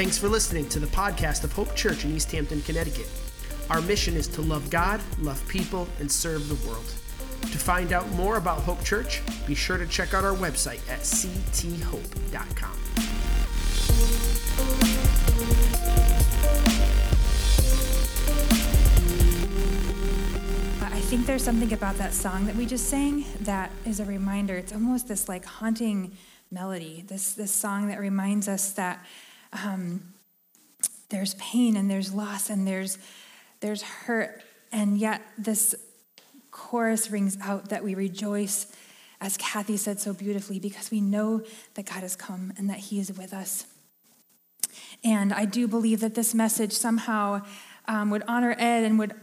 Thanks for listening to the podcast of Hope Church in East Hampton, Connecticut. Our mission is to love God, love people, and serve the world. To find out more about Hope Church, be sure to check out our website at cthope.com. I think there's something about that song that we just sang that is a reminder. It's almost this like haunting melody, this, this song that reminds us that um, there's pain and there's loss and there's, there's hurt, and yet this chorus rings out that we rejoice, as Kathy said so beautifully, because we know that God has come and that He is with us. And I do believe that this message somehow um, would honor Ed and would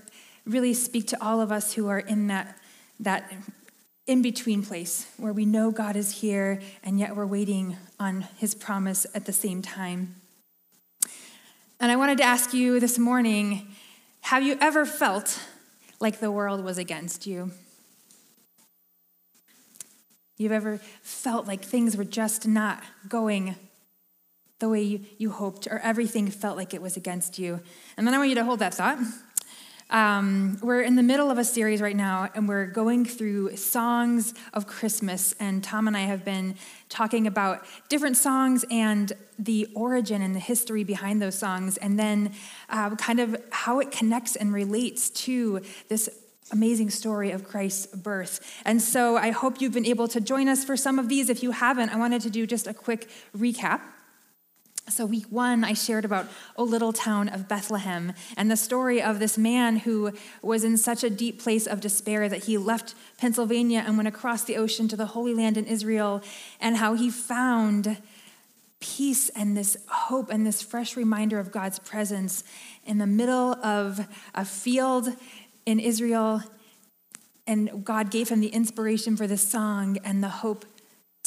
really speak to all of us who are in that, that in between place where we know God is here and yet we're waiting on His promise at the same time. And I wanted to ask you this morning have you ever felt like the world was against you? You've ever felt like things were just not going the way you, you hoped, or everything felt like it was against you? And then I want you to hold that thought. Um, we're in the middle of a series right now, and we're going through songs of Christmas. And Tom and I have been talking about different songs and the origin and the history behind those songs, and then uh, kind of how it connects and relates to this amazing story of Christ's birth. And so I hope you've been able to join us for some of these. If you haven't, I wanted to do just a quick recap. So, week one, I shared about O Little Town of Bethlehem and the story of this man who was in such a deep place of despair that he left Pennsylvania and went across the ocean to the Holy Land in Israel, and how he found peace and this hope and this fresh reminder of God's presence in the middle of a field in Israel. And God gave him the inspiration for this song and the hope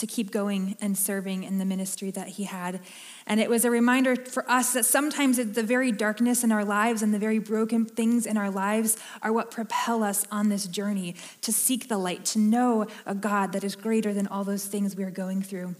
to keep going and serving in the ministry that he had. And it was a reminder for us that sometimes the very darkness in our lives and the very broken things in our lives are what propel us on this journey to seek the light, to know a God that is greater than all those things we are going through.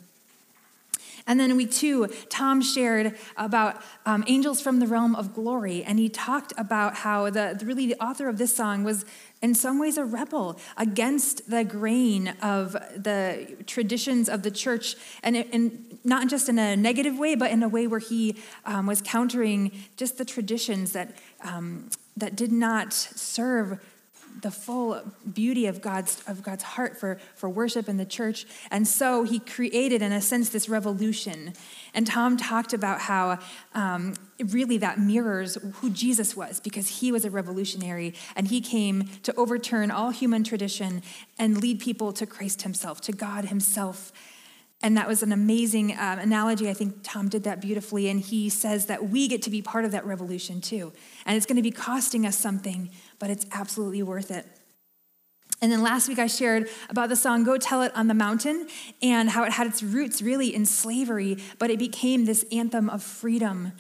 And then week two, Tom shared about um, angels from the realm of glory, and he talked about how the really the author of this song was in some ways a rebel against the grain of the traditions of the church, and, and not just in a negative way, but in a way where he um, was countering just the traditions that um, that did not serve the full beauty of God's, of God's heart for, for worship in the church. And so he created, in a sense, this revolution. And Tom talked about how um, really that mirrors who Jesus was because he was a revolutionary and he came to overturn all human tradition and lead people to Christ himself, to God himself. And that was an amazing um, analogy. I think Tom did that beautifully. And he says that we get to be part of that revolution too. And it's going to be costing us something, but it's absolutely worth it. And then last week I shared about the song Go Tell It on the Mountain and how it had its roots really in slavery, but it became this anthem of freedom.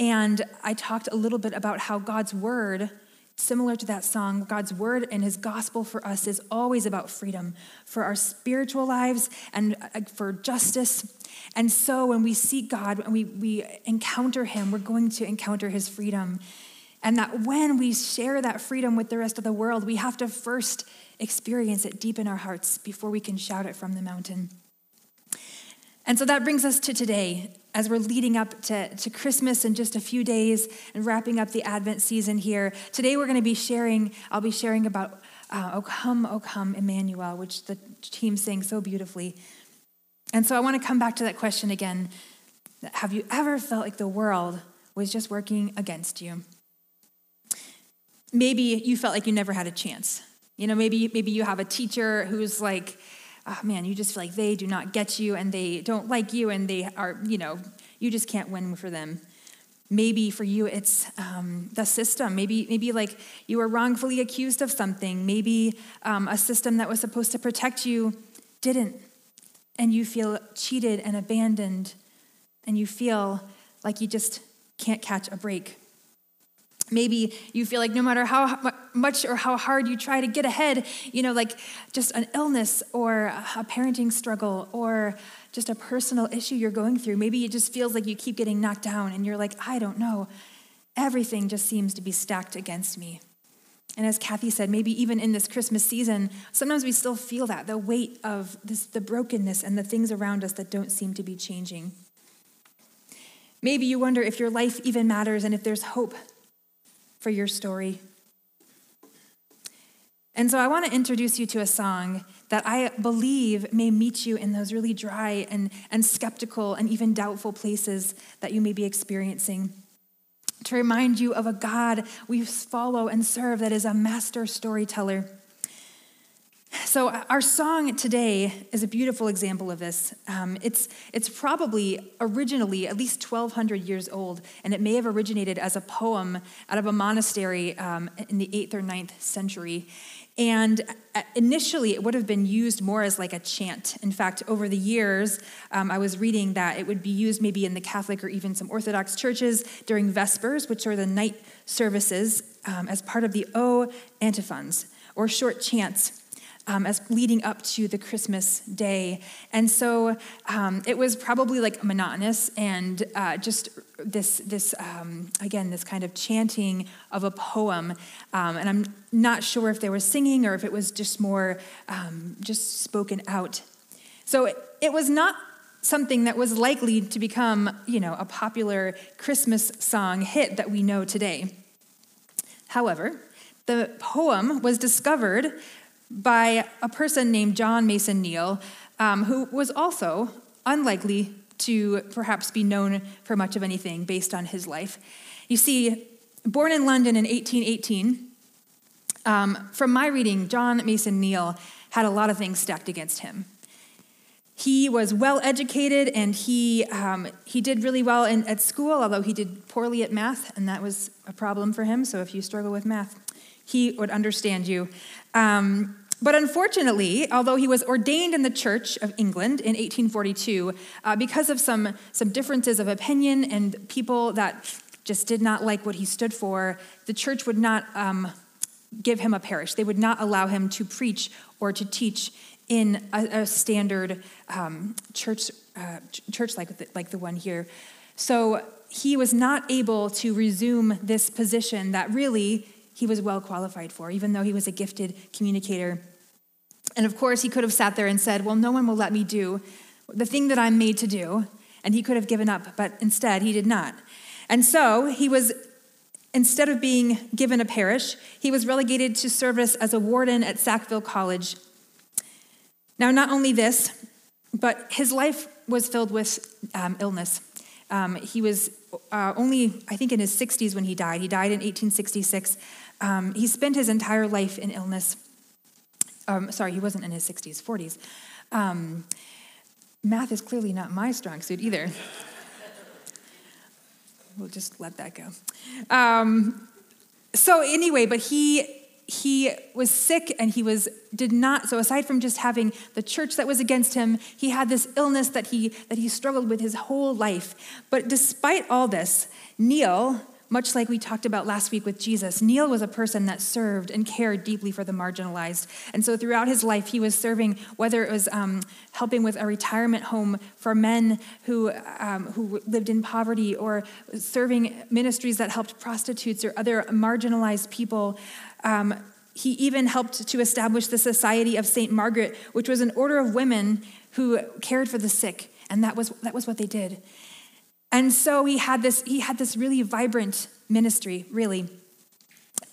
And I talked a little bit about how God's word, similar to that song, God's word and his gospel for us is always about freedom for our spiritual lives and uh, for justice. And so when we seek God and we, we encounter him, we're going to encounter his freedom. And that when we share that freedom with the rest of the world, we have to first experience it deep in our hearts before we can shout it from the mountain. And so that brings us to today, as we're leading up to, to Christmas in just a few days and wrapping up the Advent season here. Today we're going to be sharing, I'll be sharing about uh, O come, O come, Emmanuel, which the team sang so beautifully. And so I want to come back to that question again. Have you ever felt like the world was just working against you? maybe you felt like you never had a chance. You know, maybe maybe you have a teacher who's like, oh man, you just feel like they do not get you and they don't like you and they are, you know, you just can't win for them. Maybe for you it's um, the system. Maybe maybe like you were wrongfully accused of something. Maybe um, a system that was supposed to protect you didn't, and you feel cheated and abandoned, and you feel like you just can't catch a break. Maybe you feel like no matter how much or how hard you try to get ahead, you know, like just an illness or a parenting struggle or just a personal issue you're going through. Maybe it just feels like you keep getting knocked down and you're like, I don't know. Everything just seems to be stacked against me. And as Kathy said, maybe even in this Christmas season, sometimes we still feel that the weight of this, the brokenness and the things around us that don't seem to be changing. Maybe you wonder if your life even matters and if there's hope for your story. And so I want to introduce you to a song that I believe may meet you in those really dry and, and skeptical and even doubtful places that you may be experiencing. To remind you of a God we follow and serve that is a master storyteller. So, our song today is a beautiful example of this. Um, it's, it's probably originally at least 1,200 years old, and it may have originated as a poem out of a monastery um, in the 8th or 9th century. And uh, initially, it would have been used more as like a chant. In fact, over the years, um, I was reading that it would be used maybe in the Catholic or even some Orthodox churches during Vespers, which are the night services, um, as part of the O antiphons, or short chants um, as leading up to the Christmas day. And so um, it was probably like monotonous and uh, just this, this um, again, this kind of chanting of a poem. Um, and I'm not sure if they were singing or if it was just more um, just spoken out. So it, it was not something that was likely to become, you know, a popular Christmas song hit that we know today. However, the poem was discovered by a person named John Mason Neale, um, who was also unlikely to perhaps be known for much of anything based on his life. You see, born in London in 1818, um, from my reading, John Mason Neale had a lot of things stacked against him. He was well educated and he, um, he did really well in, at school, although he did poorly at math, and that was a problem for him. So if you struggle with math, he would understand you. Um, but unfortunately, although he was ordained in the Church of England in 1842, uh, because of some, some differences of opinion and people that just did not like what he stood for, the church would not um, give him a parish. They would not allow him to preach or to teach in a, a standard um, church, uh, church like the, like the one here. So he was not able to resume this position that really he was well qualified for, even though he was a gifted communicator. And of course, he could have sat there and said, Well, no one will let me do the thing that I'm made to do. And he could have given up, but instead, he did not. And so he was, instead of being given a parish, he was relegated to service as a warden at Sackville College. Now, not only this, but his life was filled with um, illness. Um, he was uh, only, I think, in his 60s when he died. He died in 1866. Um, he spent his entire life in illness. Um, sorry, he wasn't in his 60s, 40s. Um, math is clearly not my strong suit either. we'll just let that go. Um, so anyway, but he he was sick and he was did not so aside from just having the church that was against him he had this illness that he that he struggled with his whole life but despite all this neale much like we talked about last week with Jesus, Neale was a person that served and cared deeply for the marginalized. And so throughout his life, he was serving, whether it was um, helping with a retirement home for men who, um, who lived in poverty, or serving ministries that helped prostitutes or other marginalized people. Um, he even helped to establish the Society of St. Margaret, which was an order of women who cared for the sick. And that was, that was what they did. And so he had this, he had this really vibrant ministry, really.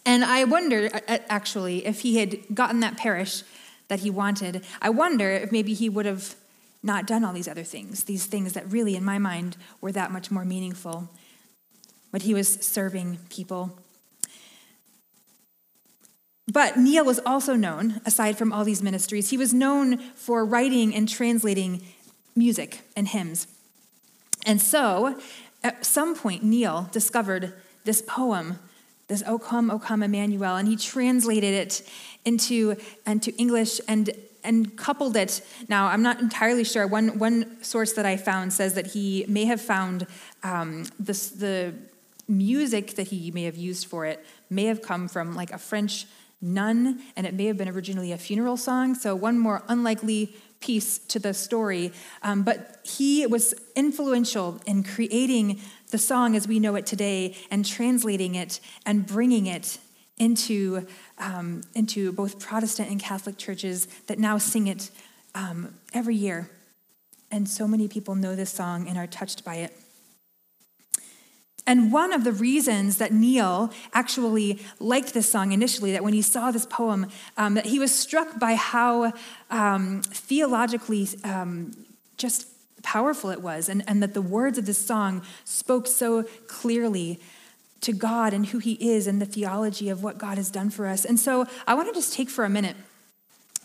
And I wonder, actually, if he had gotten that parish that he wanted, I wonder if maybe he would have not done all these other things, these things that really, in my mind, were that much more meaningful. But he was serving people. But Neale was also known, aside from all these ministries, he was known for writing and translating music and hymns. And so, at some point, Neale discovered this poem, this O come, O come, Emmanuel, and he translated it into, into English and, and coupled it. Now, I'm not entirely sure. One, one source that I found says that he may have found um, this, the music that he may have used for it may have come from like a French nun, and it may have been originally a funeral song. So, one more unlikely piece to the story. Um, but he was influential in creating the song as we know it today and translating it and bringing it into, um, into both Protestant and Catholic churches that now sing it um, every year. And so many people know this song and are touched by it. And one of the reasons that Neale actually liked this song initially, that when he saw this poem, um, that he was struck by how um, theologically um, just powerful it was, and, and that the words of this song spoke so clearly to God and who He is and the theology of what God has done for us. And so I want to just take for a minute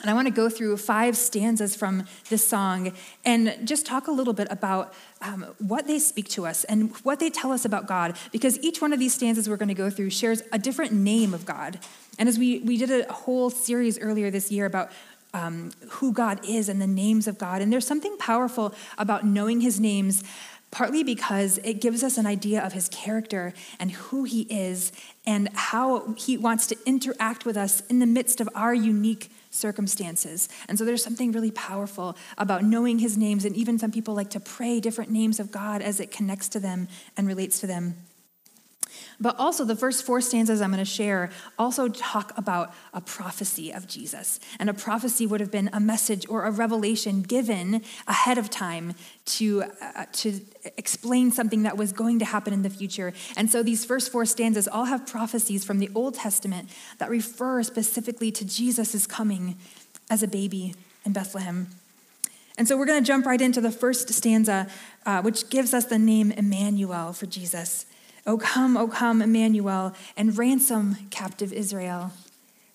and I want to go through five stanzas from this song and just talk a little bit about um, what they speak to us and what they tell us about God, because each one of these stanzas we're going to go through shares a different name of God. And as we, we did a whole series earlier this year about um, who God is and the names of God, and there's something powerful about knowing his names partly because it gives us an idea of his character and who he is and how he wants to interact with us in the midst of our unique circumstances. And so there's something really powerful about knowing his names, and even some people like to pray different names of God as it connects to them and relates to them. But also, the first four stanzas I'm going to share also talk about a prophecy of Jesus. And a prophecy would have been a message or a revelation given ahead of time to, uh, to explain something that was going to happen in the future. And so, these first four stanzas all have prophecies from the Old Testament that refer specifically to Jesus' coming as a baby in Bethlehem. And so, we're going to jump right into the first stanza, uh, which gives us the name Emmanuel for Jesus. O come, O come, Emmanuel, and ransom captive Israel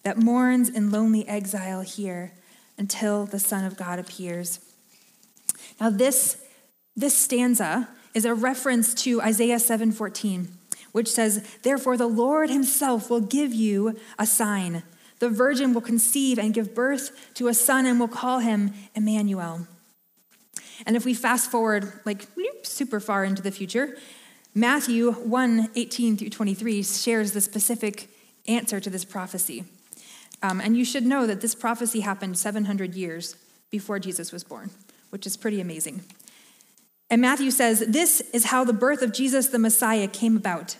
that mourns in lonely exile here until the Son of God appears. Now, this, this stanza is a reference to Isaiah 7:14, which says, Therefore the Lord himself will give you a sign. The virgin will conceive and give birth to a son and will call him Emmanuel. And if we fast forward like super far into the future, Matthew 1 18 through 23 shares the specific answer to this prophecy. Um, and you should know that this prophecy happened 700 years before Jesus was born, which is pretty amazing. And Matthew says, This is how the birth of Jesus the Messiah came about.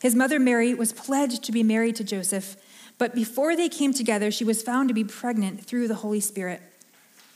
His mother Mary was pledged to be married to Joseph, but before they came together, she was found to be pregnant through the Holy Spirit.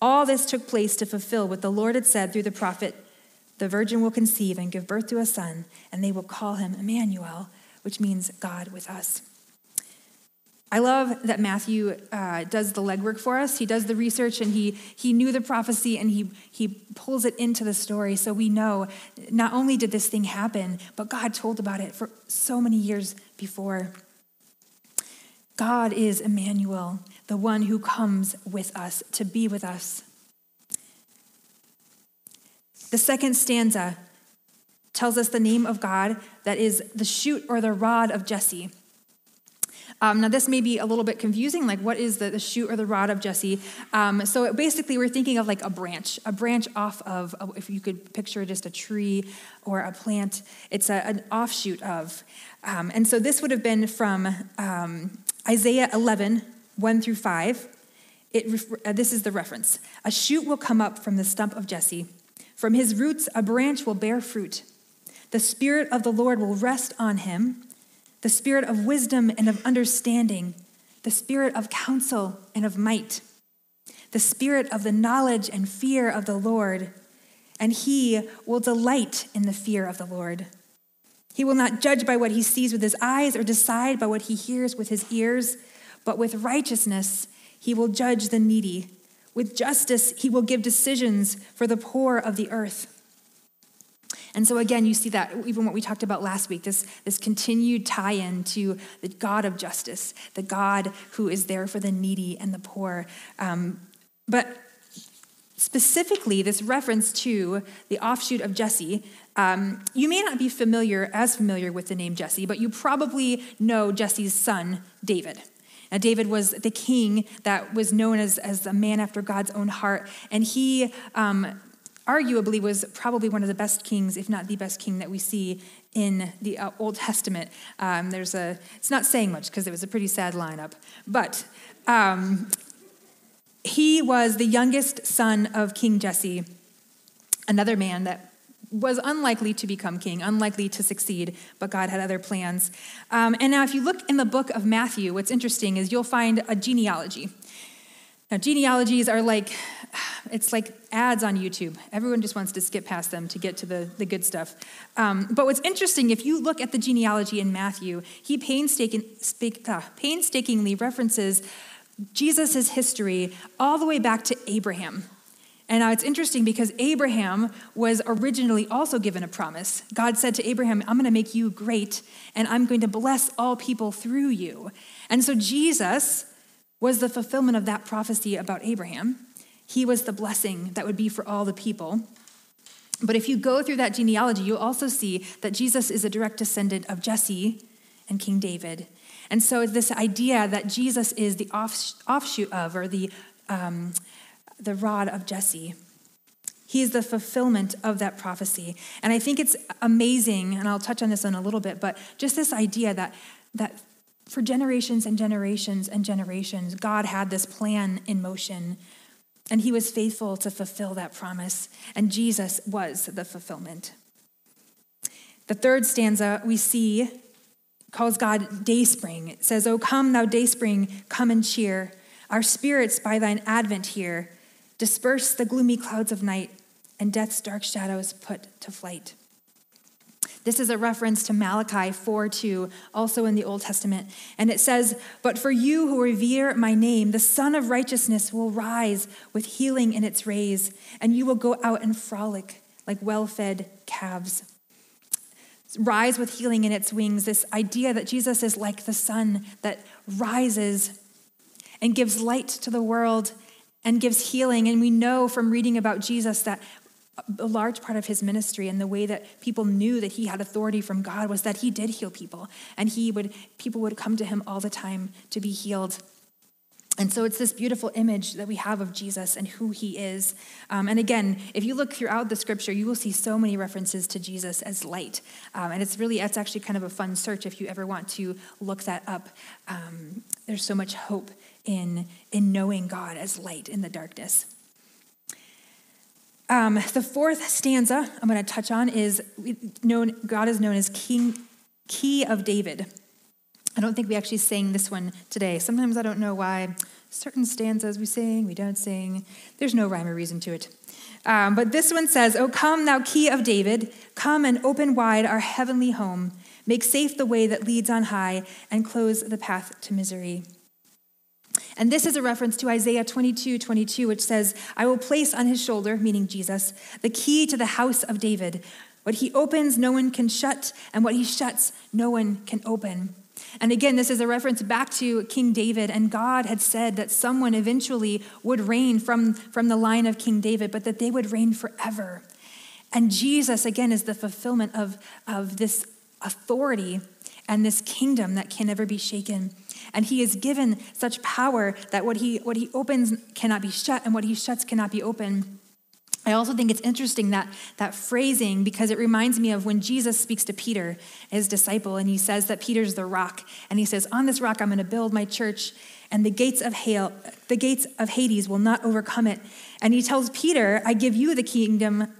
All this took place to fulfill what the Lord had said through the prophet The virgin will conceive and give birth to a son, and they will call him Emmanuel, which means God with us. I love that Matthew uh, does the legwork for us. He does the research and he, he knew the prophecy and he, he pulls it into the story so we know not only did this thing happen, but God told about it for so many years before. God is Emmanuel, the one who comes with us to be with us. The second stanza tells us the name of God that is the shoot or the rod of Jesse. Um, now, this may be a little bit confusing. Like, what is the, the shoot or the rod of Jesse? Um, so, it, basically, we're thinking of like a branch, a branch off of, if you could picture just a tree or a plant, it's a, an offshoot of. Um, and so, this would have been from um, Isaiah 11, 1 through 5. It, uh, this is the reference. A shoot will come up from the stump of Jesse. From his roots, a branch will bear fruit. The Spirit of the Lord will rest on him the Spirit of wisdom and of understanding, the Spirit of counsel and of might, the Spirit of the knowledge and fear of the Lord. And he will delight in the fear of the Lord. He will not judge by what he sees with his eyes or decide by what he hears with his ears, but with righteousness he will judge the needy. With justice he will give decisions for the poor of the earth. And so again, you see that even what we talked about last week, this, this continued tie-in to the God of justice, the God who is there for the needy and the poor. Um, but specifically, this reference to the offshoot of Jesse, um, you may not be familiar, as familiar with the name Jesse, but you probably know Jesse's son, David. Now, David was the king that was known as, as a man after God's own heart, and he um, arguably was probably one of the best kings, if not the best king that we see in the uh, Old Testament. Um, there's a, it's not saying much because it was a pretty sad lineup, but um, he was the youngest son of King Jesse, another man that was unlikely to become king, unlikely to succeed, but God had other plans. Um, and now, if you look in the book of Matthew, what's interesting is you'll find a genealogy. Now, genealogies are like, it's like ads on YouTube. Everyone just wants to skip past them to get to the, the good stuff. Um, but what's interesting, if you look at the genealogy in Matthew, he painstaking, speak, uh, painstakingly references Jesus' history all the way back to Abraham. And now it's interesting because Abraham was originally also given a promise. God said to Abraham, I'm going to make you great, and I'm going to bless all people through you. And so Jesus was the fulfillment of that prophecy about Abraham. He was the blessing that would be for all the people. But if you go through that genealogy, you'll also see that Jesus is a direct descendant of Jesse and King David. And so, this idea that Jesus is the offshoot of, or the um, the rod of Jesse. He is the fulfillment of that prophecy. And I think it's amazing, and I'll touch on this in a little bit, but just this idea that, that for generations and generations and generations, God had this plan in motion, and he was faithful to fulfill that promise, and Jesus was the fulfillment. The third stanza we see calls God dayspring. It says, O come, thou dayspring, come and cheer our spirits by thine advent here. Disperse the gloomy clouds of night, and death's dark shadows put to flight. This is a reference to Malachi 4 2, also in the Old Testament. And it says, But for you who revere my name, the Sun of Righteousness will rise with healing in its rays, and you will go out and frolic like well fed calves. Rise with healing in its wings, this idea that Jesus is like the sun that rises and gives light to the world and gives healing. And we know from reading about Jesus that a large part of his ministry and the way that people knew that he had authority from God was that he did heal people and he would people would come to him all the time to be healed. And so it's this beautiful image that we have of Jesus and who he is. Um, and again, if you look throughout the scripture, you will see so many references to Jesus as light. Um, and it's really, it's actually kind of a fun search if you ever want to look that up. Um, there's so much hope in, in knowing God as light in the darkness. Um, the fourth stanza I'm going to touch on is known, God is known as King, Key of David. I don't think we actually sang this one today. Sometimes I don't know why certain stanzas we sing, we don't sing. There's no rhyme or reason to it. Um, but this one says, O come, thou key of David, come and open wide our heavenly home. Make safe the way that leads on high, and close the path to misery. And this is a reference to Isaiah 22 22, which says, I will place on his shoulder, meaning Jesus, the key to the house of David. What he opens, no one can shut, and what he shuts, no one can open. And again, this is a reference back to King David, and God had said that someone eventually would reign from, from the line of King David, but that they would reign forever. And Jesus, again, is the fulfillment of, of this authority and this kingdom that can never be shaken. And he is given such power that what he, what he opens cannot be shut, and what he shuts cannot be open. I also think it's interesting that, that phrasing because it reminds me of when Jesus speaks to Peter, his disciple, and he says that Peter's the rock. And he says, On this rock I'm going to build my church, and the gates of hail, the gates of Hades will not overcome it. And he tells Peter, I give you the kingdom,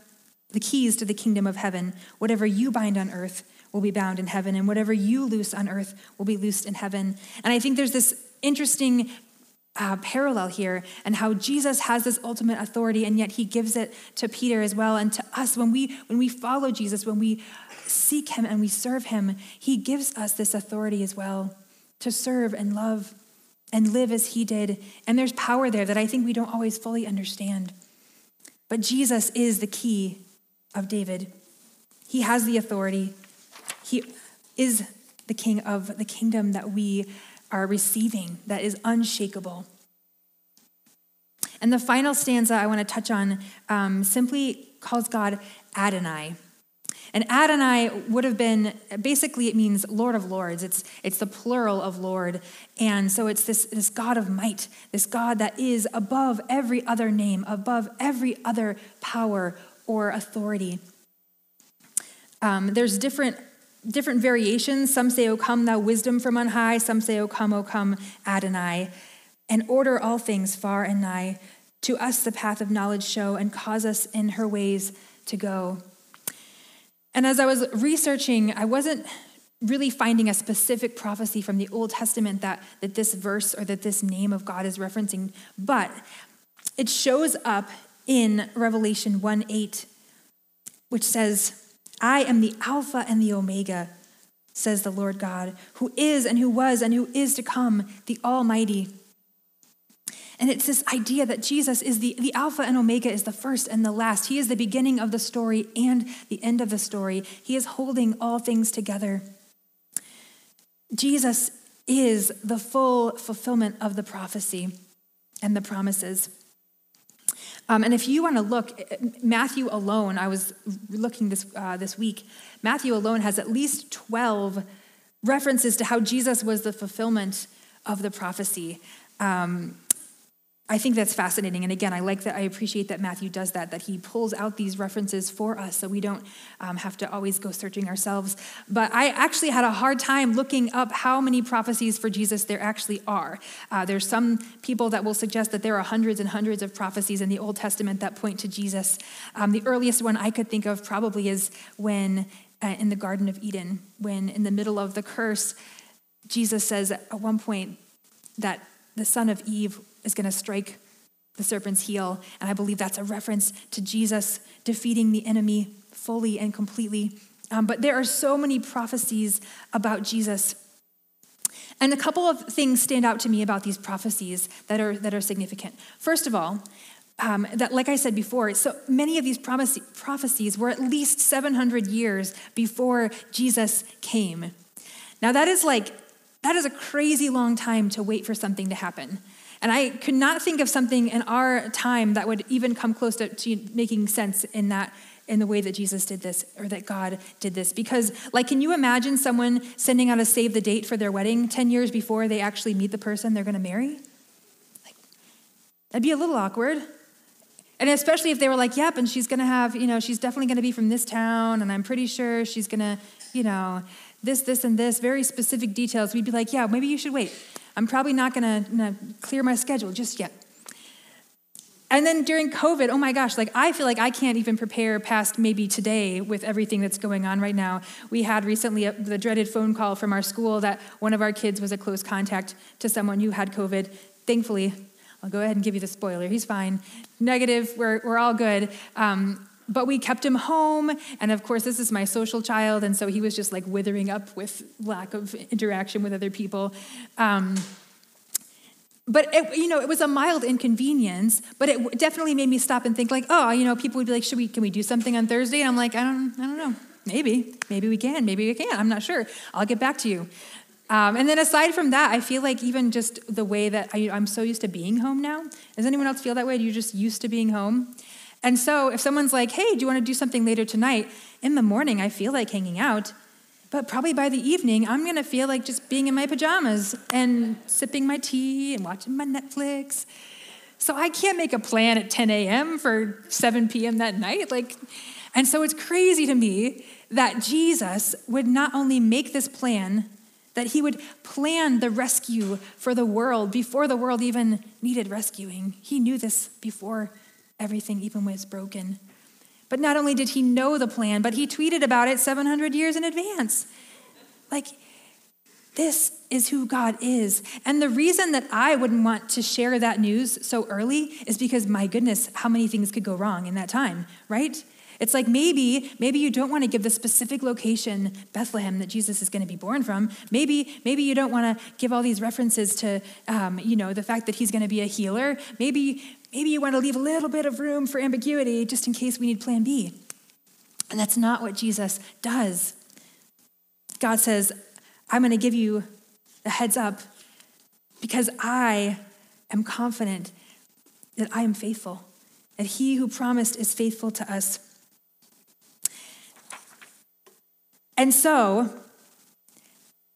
the keys to the kingdom of heaven. Whatever you bind on earth will be bound in heaven, and whatever you loose on earth will be loosed in heaven. And I think there's this interesting uh, parallel here and how Jesus has this ultimate authority, and yet he gives it to Peter as well and to us. When we when we follow Jesus, when we seek him and we serve him, he gives us this authority as well to serve and love and live as he did. And there's power there that I think we don't always fully understand. But Jesus is the key of David. He has the authority. He is the king of the kingdom that we are receiving, that is unshakable. And the final stanza I want to touch on um, simply calls God Adonai. And Adonai would have been basically it means Lord of Lords. It's it's the plural of Lord. And so it's this, this God of might, this God that is above every other name, above every other power or authority. Um, there's different different variations. Some say, O come, thou wisdom from on high. Some say, O come, O come, Adonai. And order all things far and nigh. To us the path of knowledge show and cause us in her ways to go. And as I was researching, I wasn't really finding a specific prophecy from the Old Testament that, that this verse or that this name of God is referencing, but it shows up in Revelation 1 8, which says, I am the Alpha and the Omega, says the Lord God, who is and who was and who is to come, the Almighty. And it's this idea that Jesus is the, the Alpha and Omega, is the first and the last. He is the beginning of the story and the end of the story. He is holding all things together. Jesus is the full fulfillment of the prophecy and the promises. Um, and if you want to look, Matthew alone, I was looking this, uh, this week, Matthew alone has at least 12 references to how Jesus was the fulfillment of the prophecy. Um, I think that's fascinating. And again, I like that, I appreciate that Matthew does that, that he pulls out these references for us so we don't um, have to always go searching ourselves. But I actually had a hard time looking up how many prophecies for Jesus there actually are. Uh, there's some people that will suggest that there are hundreds and hundreds of prophecies in the Old Testament that point to Jesus. Um, the earliest one I could think of probably is when uh, in the Garden of Eden, when in the middle of the curse, Jesus says at one point that the son of Eve is going to strike the serpent's heel. And I believe that's a reference to Jesus defeating the enemy fully and completely. Um, but there are so many prophecies about Jesus. And a couple of things stand out to me about these prophecies that are, that are significant. First of all, um, that, like I said before, so many of these prophecies were at least 700 years before Jesus came. Now, that is like, that is a crazy long time to wait for something to happen. And I could not think of something in our time that would even come close to, to, making sense in that in the way that Jesus did this or that God did this. Because, like, can you imagine someone sending out a save the date for their wedding 10 years before they actually meet the person they're going to marry? Like, that'd be a little awkward. And especially if they were like, yep, and she's going to have, you know, she's definitely going to be from this town, and I'm pretty sure she's going to, you know, this, this, and this, very specific details. We'd be like, yeah, maybe you should wait. I'm probably not going to clear my schedule just yet. And then during COVID, oh my gosh, like I feel like I can't even prepare past maybe today with everything that's going on right now. We had recently a, the dreaded phone call from our school that one of our kids was a close contact to someone who had COVID. Thankfully, I'll go ahead and give you the spoiler. He's fine. Negative, we're, we're all good. Um, but we kept him home. And of course, this is my social child. And so he was just like withering up with lack of interaction with other people. Um, but it, you know, it was a mild inconvenience, but it definitely made me stop and think like, oh, you know, people would be like, should we, can we do something on Thursday? And I'm like, I don't, I don't know. Maybe, maybe we can, maybe we can. I'm not sure. I'll get back to you. Um, and then aside from that, I feel like even just the way that I, I'm so used to being home now. Does anyone else feel that way? You're just used to being home? And so if someone's like, hey, do you want to do something later tonight? In the morning, I feel like hanging out. But probably by the evening, I'm going to feel like just being in my pajamas and sipping my tea and watching my Netflix. So I can't make a plan at 10 a.m. for 7 p.m. that night. Like, and so it's crazy to me that Jesus would not only make this plan, that he would plan the rescue for the world before the world even needed rescuing. He knew this before everything even when it's broken. But not only did he know the plan, but he tweeted about it 700 years in advance. Like, this is who God is. And the reason that I wouldn't want to share that news so early is because, my goodness, how many things could go wrong in that time, right? It's like maybe, maybe you don't want to give the specific location, Bethlehem, that Jesus is going to be born from. Maybe, maybe you don't want to give all these references to, um, you know, the fact that he's going to be a healer. Maybe, maybe you want to leave a little bit of room for ambiguity just in case we need Plan B. And that's not what Jesus does. God says, I'm going to give you a heads up because I am confident that I am faithful, that he who promised is faithful to us. And so,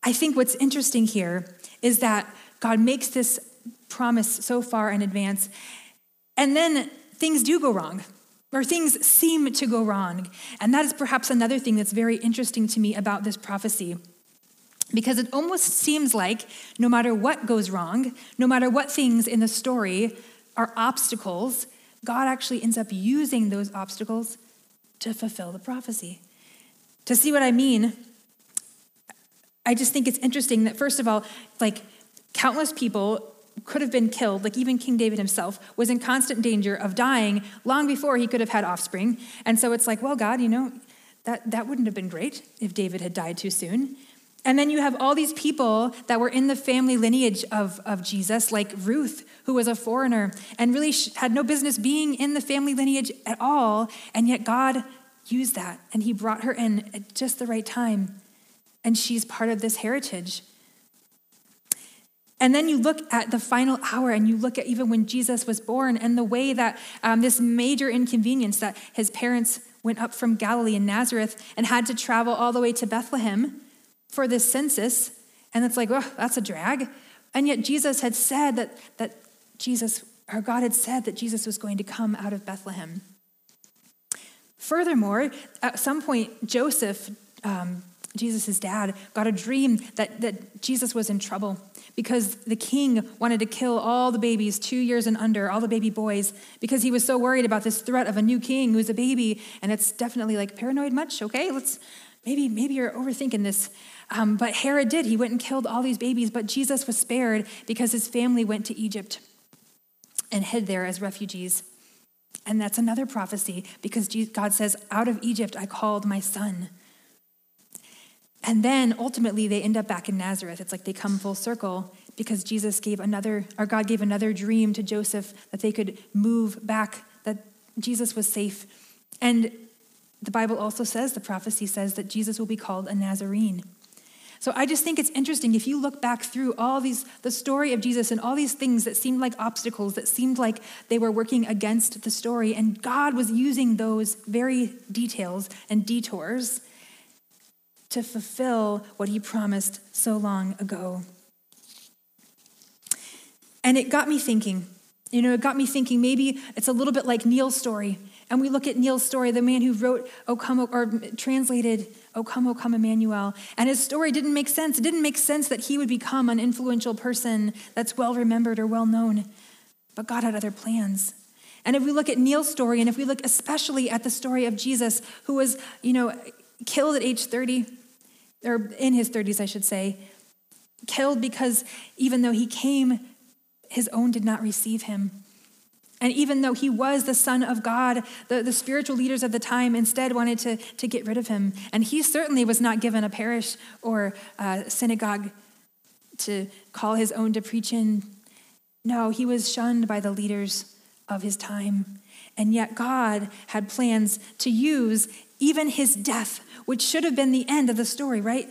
I think what's interesting here is that God makes this promise so far in advance, and then things do go wrong, or things seem to go wrong. And that is perhaps another thing that's very interesting to me about this prophecy. Because it almost seems like no matter what goes wrong, no matter what things in the story are obstacles, God actually ends up using those obstacles to fulfill the prophecy. To see what I mean, I just think it's interesting that, first of all, like countless people could have been killed, like even King David himself was in constant danger of dying long before he could have had offspring. And so it's like, well, God, you know, that, that wouldn't have been great if David had died too soon. And then you have all these people that were in the family lineage of, of Jesus, like Ruth, who was a foreigner and really had no business being in the family lineage at all. And yet God used that and he brought her in at just the right time. And she's part of this heritage. And then you look at the final hour and you look at even when Jesus was born and the way that um, this major inconvenience that his parents went up from Galilee and Nazareth and had to travel all the way to Bethlehem for this census. And it's like, oh, that's a drag. And yet Jesus had said that, that Jesus, or God had said that Jesus was going to come out of Bethlehem. Furthermore, at some point, Joseph, um, Jesus' dad, got a dream that, that Jesus was in trouble because the king wanted to kill all the babies two years and under, all the baby boys, because he was so worried about this threat of a new king who's a baby. And it's definitely like paranoid much, okay? Let's maybe, maybe you're overthinking this. Um, but Herod did. He went and killed all these babies, but Jesus was spared because his family went to Egypt and hid there as refugees. And that's another prophecy because God says, Out of Egypt I called my son. And then ultimately they end up back in Nazareth. It's like they come full circle because Jesus gave another, or God gave another dream to Joseph that they could move back, that Jesus was safe. And the Bible also says, the prophecy says that Jesus will be called a Nazarene. So I just think it's interesting if you look back through all these, the story of Jesus and all these things that seemed like obstacles, that seemed like they were working against the story, and God was using those very details and detours to fulfill what he promised so long ago. And it got me thinking, you know, it got me thinking maybe it's a little bit like Neale's story. And we look at Neale's story, the man who wrote O Come, or translated O Come, O Come Emmanuel. And his story didn't make sense. It didn't make sense that he would become an influential person that's well remembered or well known. But God had other plans. And if we look at Neale's story, and if we look especially at the story of Jesus, who was, you know, killed at age 30, or in his 30s, I should say, killed because even though he came, his own did not receive him. And even though he was the Son of God, the, the spiritual leaders of the time instead wanted to, to get rid of him. And he certainly was not given a parish or a synagogue to call his own to preach in. No, he was shunned by the leaders of his time. And yet, God had plans to use even his death, which should have been the end of the story, right?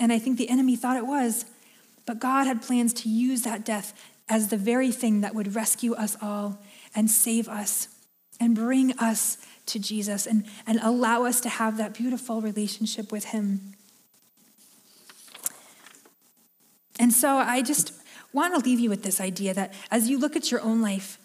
And I think the enemy thought it was. But God had plans to use that death as the very thing that would rescue us all and save us and bring us to Jesus and, and allow us to have that beautiful relationship with Him. And so I just want to leave you with this idea that as you look at your own life,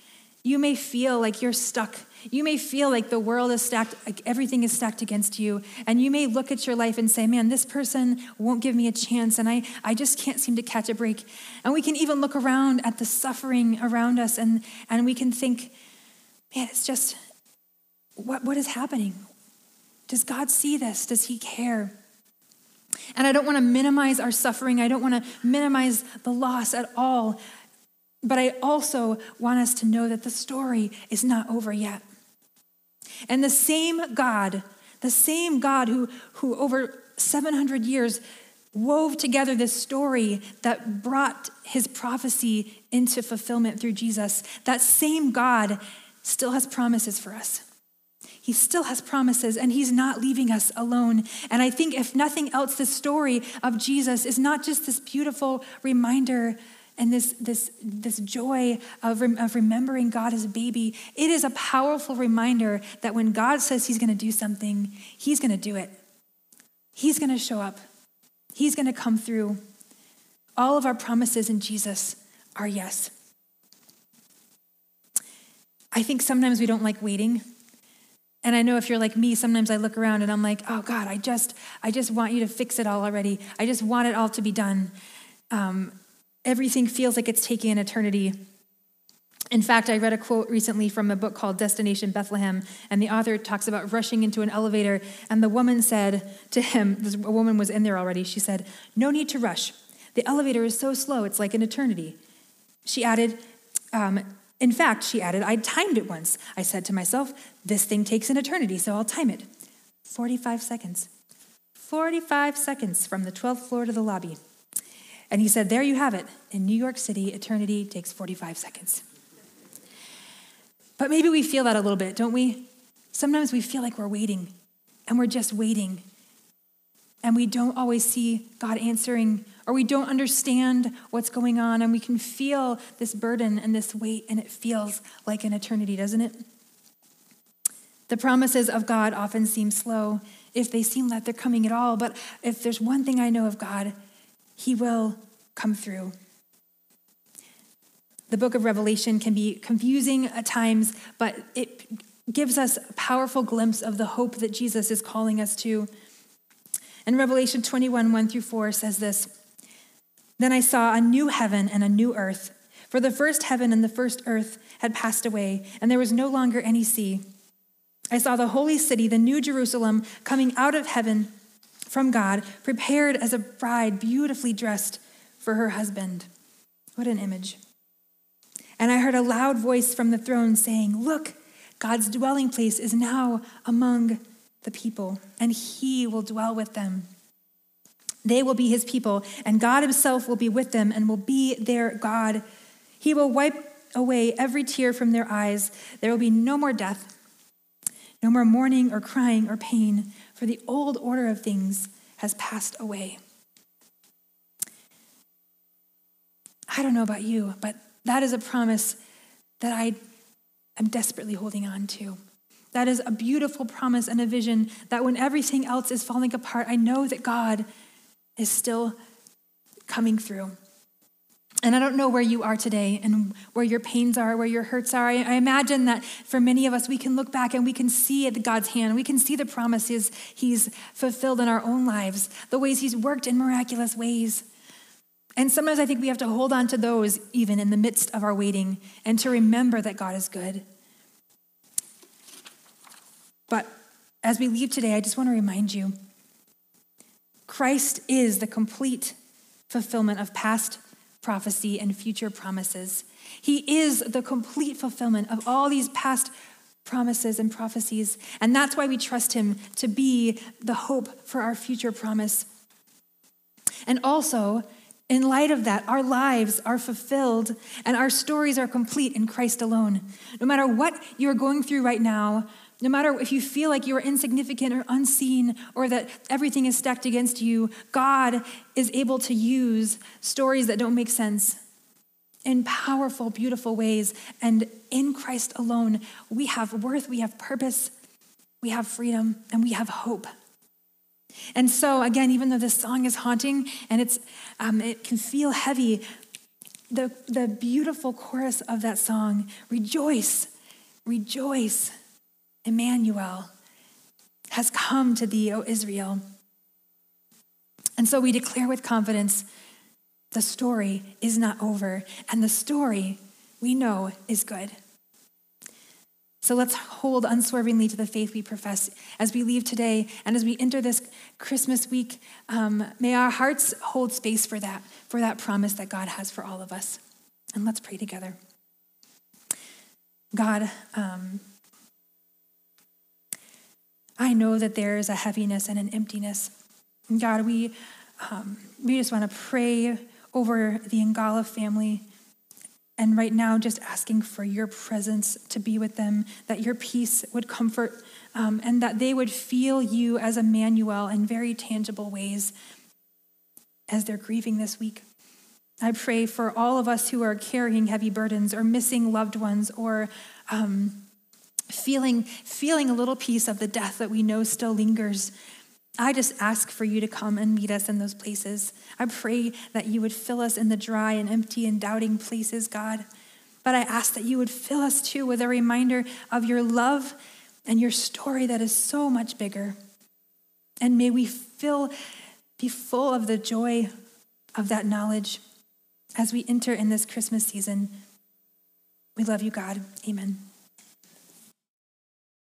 you may feel like you're stuck. You may feel like the world is stacked, like everything is stacked against you. And you may look at your life and say, man, this person won't give me a chance. And I, I just can't seem to catch a break. And we can even look around at the suffering around us and, and we can think, man, it's just, what, what is happening? Does God see this? Does He care? And I don't want to minimize our suffering. I don't want to minimize the loss at all. But I also want us to know that the story is not over yet. And the same God, the same God who, who over 700 years wove together this story that brought his prophecy into fulfillment through Jesus, that same God still has promises for us. He still has promises and he's not leaving us alone. And I think, if nothing else, the story of Jesus is not just this beautiful reminder and this, this, this joy of, of remembering God as a baby. It is a powerful reminder that when God says he's going to do something, he's going to do it. He's going to show up, he's going to come through. All of our promises in Jesus are yes. I think sometimes we don't like waiting. And I know if you're like me, sometimes I look around and I'm like, oh God, I just, I just want you to fix it all already. I just want it all to be done. Um, everything feels like it's taking an eternity. In fact, I read a quote recently from a book called Destination Bethlehem, and the author talks about rushing into an elevator, and the woman said to him, a woman was in there already, she said, No need to rush. The elevator is so slow, it's like an eternity. She added, um, in fact, she added, I timed it once. I said to myself, this thing takes an eternity, so I'll time it. 45 seconds. 45 seconds from the 12th floor to the lobby. And he said, There you have it. In New York City, eternity takes 45 seconds. But maybe we feel that a little bit, don't we? Sometimes we feel like we're waiting, and we're just waiting. And we don't always see God answering or we don't understand what's going on, and we can feel this burden and this weight, and it feels like an eternity, doesn't it? The promises of God often seem slow if they seem like they're coming at all, but if there's one thing I know of God, He will come through. The book of Revelation can be confusing at times, but it gives us a powerful glimpse of the hope that Jesus is calling us to. And Revelation 21 1 through 4 says this then I saw a new heaven and a new earth. For the first heaven and the first earth had passed away, and there was no longer any sea. I saw the holy city, the new Jerusalem, coming out of heaven from God, prepared as a bride, beautifully dressed for her husband. What an image. And I heard a loud voice from the throne saying, Look, God's dwelling place is now among the people, and he will dwell with them. They will be his people, and God himself will be with them and will be their God. He will wipe away every tear from their eyes. There will be no more death, no more mourning or crying or pain, for the old order of things has passed away. I don't know about you, but that is a promise that I am desperately holding on to. That is a beautiful promise and a vision that when everything else is falling apart, I know that God is still coming through. And I don't know where you are today and where your pains are, where your hurts are. I, imagine that for many of us, we can look back and we can see God's hand. We can see the promises He's fulfilled in our own lives, the ways He's worked in miraculous ways. And sometimes I think we have to hold on to those even in the midst of our waiting and to remember that God is good. But as we leave today, I just want to remind you Christ is the complete fulfillment of past prophecy and future promises. He is the complete fulfillment of all these past promises and prophecies. And that's why we trust him to be the hope for our future promise. And also, in light of that, our lives are fulfilled and our stories are complete in Christ alone. No matter what you're going through right now, no matter if you feel like you are insignificant or unseen or that everything is stacked against you, God is able to use stories that don't make sense in powerful, beautiful ways. And in Christ alone, we have worth, we have purpose, we have freedom, and we have hope. And so, again, even though this song is haunting and it's, um, it can feel heavy, the, the beautiful chorus of that song rejoice, rejoice Emmanuel has come to thee, O Israel. And so we declare with confidence the story is not over, and the story we know is good. So let's hold unswervingly to the faith we profess as we leave today and as we enter this Christmas week. Um, may our hearts hold space for that, for that promise that God has for all of us. And let's pray together. God, um, I know that there is a heaviness and an emptiness. And God, we, um, we just want to pray over the Ngala family. And right now, just asking for your presence to be with them, that your peace would comfort, um, and that they would feel you as Emmanuel in very tangible ways as they're grieving this week. I pray for all of us who are carrying heavy burdens or missing loved ones or um, feeling, feeling a little piece of the death that we know still lingers. I just ask for you to come and meet us in those places. I pray that you would fill us in the dry and empty and doubting places, God. But I ask that you would fill us too with a reminder of your love and your story that is so much bigger. And may we fill, be full of the joy of that knowledge as we enter in this Christmas season. We love you, God. Amen.